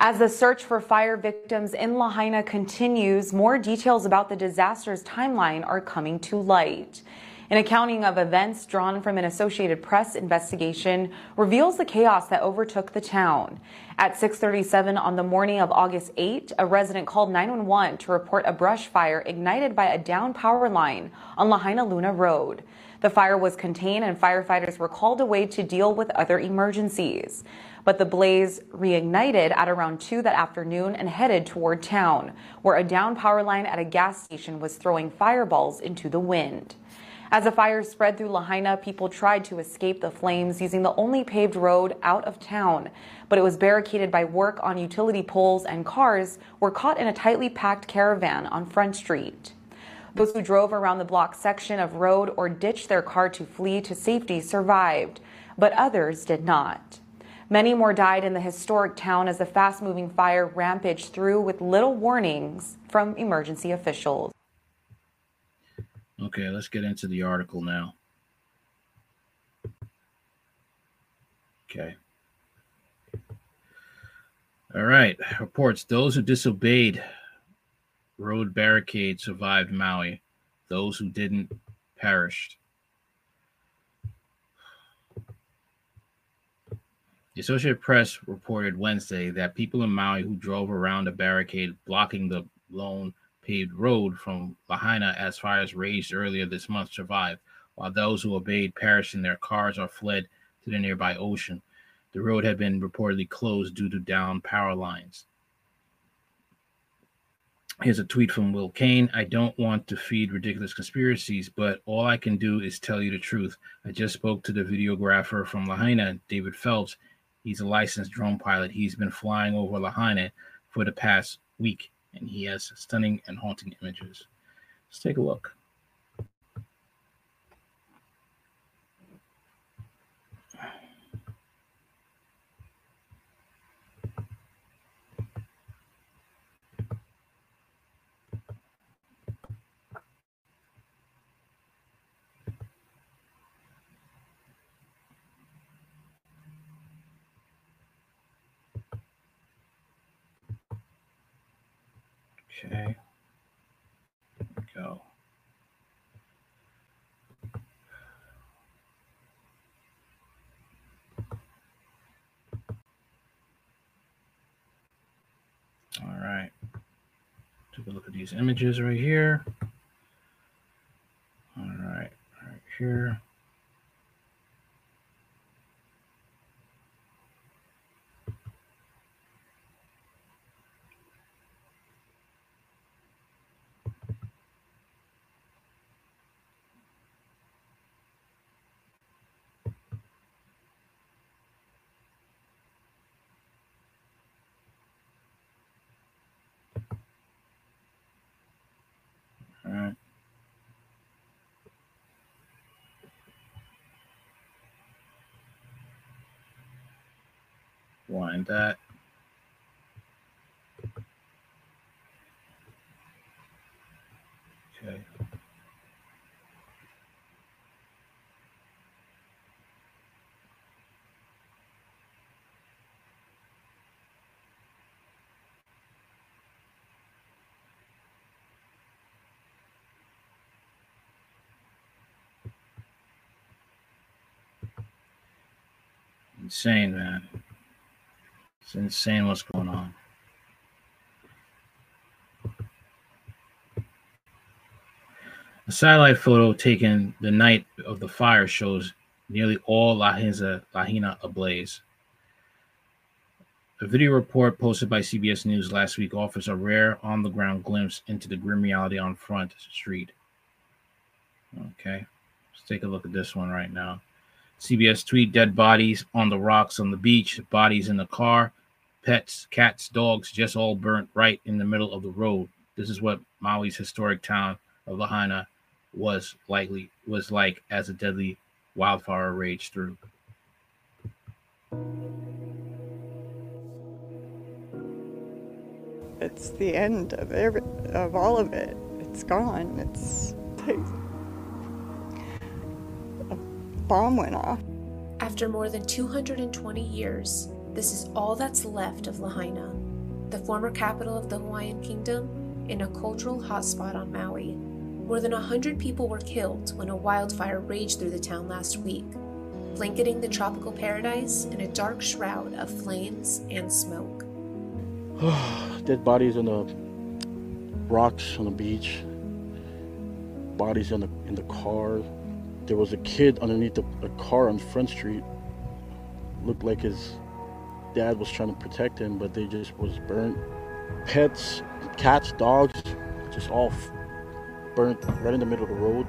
As the search for fire victims in Lahaina continues, more details about the disaster's timeline are coming to light. An accounting of events drawn from an Associated Press investigation reveals the chaos that overtook the town. At 6:37 on the morning of August 8, a resident called 911 to report a brush fire ignited by a down power line on Lahainaluna Road. The fire was contained and firefighters were called away to deal with other emergencies. But the blaze reignited at around 2 that afternoon and headed toward town, where a down power line at a gas station was throwing fireballs into the wind. As the fire spread through Lahaina, people tried to escape the flames using the only paved road out of town, but it was barricaded by work on utility poles and cars were caught in a tightly packed caravan on Front Street. Those who drove around the block section of road or ditched their car to flee to safety survived, but others did not. Many more died in the historic town as the fast moving fire rampaged through with little warnings from emergency officials. Okay, let's get into the article now. Okay. All right. Reports those who disobeyed road barricade survived Maui. Those who didn't perished. The Associated Press reported Wednesday that people in Maui who drove around a barricade blocking the lone paved road from Lahaina as fires raged earlier this month survived, while those who obeyed perished in their cars or fled to the nearby ocean. The road had been reportedly closed due to down power lines. Here's a tweet from Will Kane. I don't want to feed ridiculous conspiracies, but all I can do is tell you the truth. I just spoke to the videographer from Lahaina, David Phelps. He's a licensed drone pilot. He's been flying over Lahaina for the past week and he has stunning and haunting images. Let's take a look. Okay. Go. All right. Take a look at these images right here. All right, right here. All right. Wind that. Okay. Insane, man. It's insane what's going on. A satellite photo taken the night of the fire shows nearly all Lahaina, Lahaina ablaze. A video report posted by CBS News last week offers a rare on the ground glimpse into the grim reality on Front Street. Okay, let's take a look at this one right now. CBS tweet dead bodies on the rocks on the beach, bodies in the car, pets, cats, dogs, just all burnt right in the middle of the road. This is what Maui's historic town of Lahaina was likely was like as a deadly wildfire raged through. It's the end of every of all of it. It's gone. It's like a bomb went off. After more than 220 years, this is all that's left of Lahaina. the former capital of the Hawaiian Kingdom and a cultural hotspot on Maui. More than 100 people were killed when a wildfire raged through the town last week, blanketing the tropical paradise in a dark shroud of flames and smoke. Dead bodies on the rocks on the beach, bodies in the in the car. There was a kid underneath a, a car on Front Street. Looked like his dad was trying to protect him, but they just was burnt. Pets, cats, dogs, just all burnt right in the middle of the road.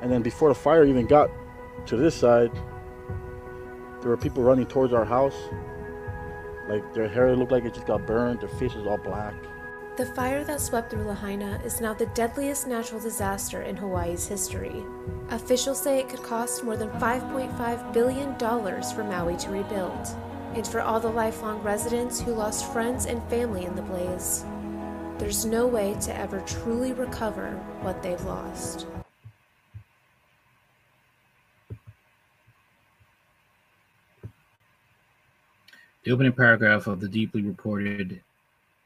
And then before the fire even got to this side, there were people running towards our house. Like their hair looked like it just got burned, their face faces all black. The fire that swept through Lahaina is now the deadliest natural disaster in Hawaii's history. Officials say it could cost more than $5.5 billion for Maui to rebuild, and for all the lifelong residents who lost friends and family in the blaze. There's no way to ever truly recover what they've lost. The opening paragraph of the deeply reported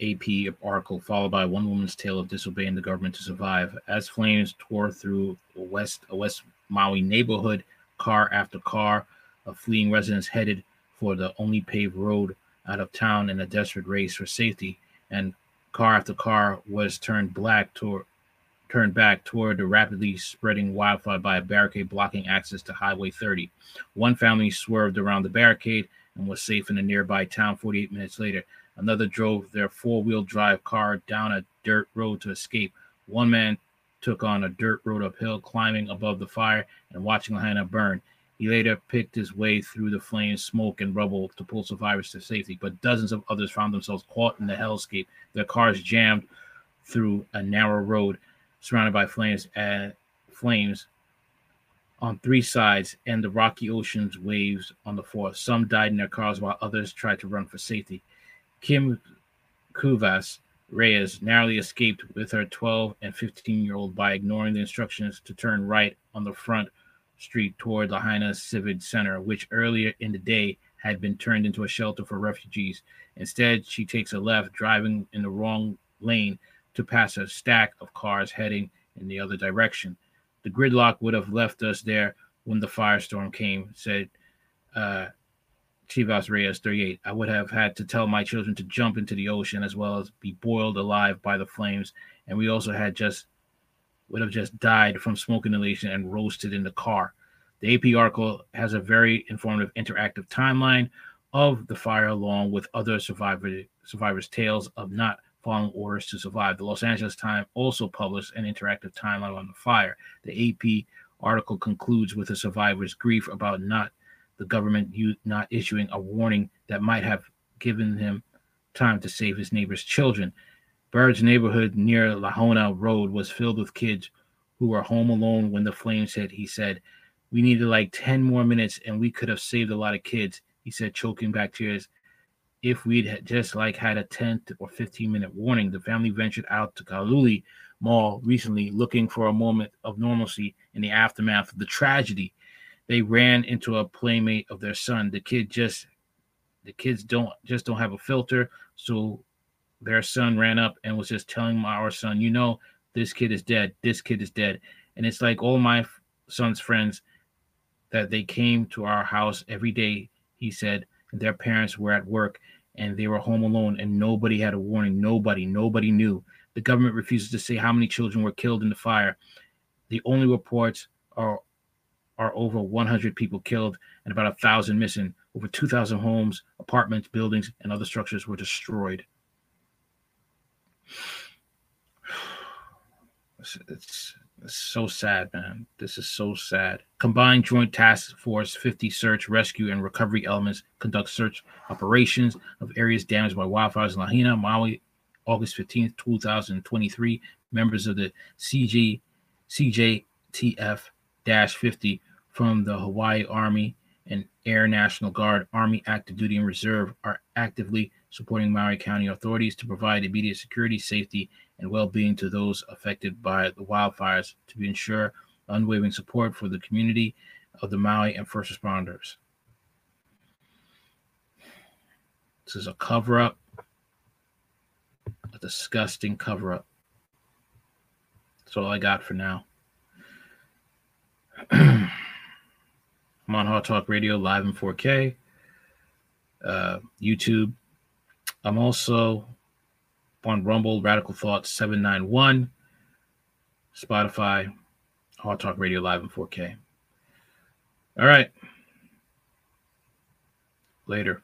AP article, followed by one woman's tale of disobeying the government to survive. As flames tore through a West, a West Maui neighborhood, car after car of fleeing residents headed for the only paved road out of town in a desperate race for safety, and car after car was turned black toward turned back toward the rapidly spreading wildfire by a barricade blocking access to Highway 30. One family swerved around the barricade and was safe in a nearby town 48 minutes later. Another drove their four wheel drive car down a dirt road to escape. One man took on a dirt road uphill, climbing above the fire and watching Lahaina burn. He later picked his way through the flames, smoke, and rubble to pull survivors to safety, but dozens of others found themselves caught in the hellscape. Their cars jammed through a narrow road surrounded by flames and flames on three sides and the rocky ocean's waves on the fourth. Some died in their cars while others tried to run for safety. Kim Kuvas Reyes narrowly escaped with her 12 and 15 year old by ignoring the instructions to turn right on the front street toward Lahaina Civic Center, which earlier in the day had been turned into a shelter for refugees. Instead, she takes a left, driving in the wrong lane to pass a stack of cars heading in the other direction. The gridlock would have left us there when the firestorm came, said uh, Chivas Reyes 38. I would have had to tell my children to jump into the ocean as well as be boiled alive by the flames. And we also had just would have just died from smoke inhalation and roasted in the car. The AP article has a very informative interactive timeline of the fire along with other survivor, survivors' tales of not following orders to survive. The Los Angeles Times also published an interactive timeline on the fire. The AP article concludes with a survivor's grief about not the government not issuing a warning that might have given him time to save his neighbor's children. Bird's neighborhood near Lahona Road was filled with kids who were home alone when the flames hit. He said, We needed like 10 more minutes and we could have saved a lot of kids. He said, choking back tears. If we'd just like had a 10 or 15 minute warning, the family ventured out to Kalauli Mall recently looking for a moment of normalcy in the aftermath of the tragedy they ran into a playmate of their son. The kid just the kids don't just don't have a filter, so their son ran up and was just telling our son, you know, this kid is dead. This kid is dead. And it's like all my son's friends that they came to our house every day, he said, their parents were at work and they were home alone and nobody had a warning. Nobody, nobody knew. The government refuses to say how many children were killed in the fire. The only reports are are over 100 people killed and about a thousand missing. Over 2,000 homes, apartments, buildings, and other structures were destroyed. It's, it's, it's, so sad, man. This is so sad. Combined Joint Task Force 50 search, rescue, and recovery elements conduct search operations of areas damaged by wildfires in Lahaina, Maui, August 15th, 2023. Members of the CJTF 50 from the Hawaii Army and Air National Guard, Army Active Duty and Reserve are actively supporting Maui County authorities to provide immediate security, safety, and well-being to those affected by the wildfires to ensure unwavering support for the community of the Maui and first responders. This is a cover-up a disgusting cover up. That's all I got for now. I'm on Hard Talk Radio live in 4K, uh, YouTube. I'm also on Rumble, Radical Thoughts 791, Spotify, Hard Talk Radio live in 4K. All right. Later.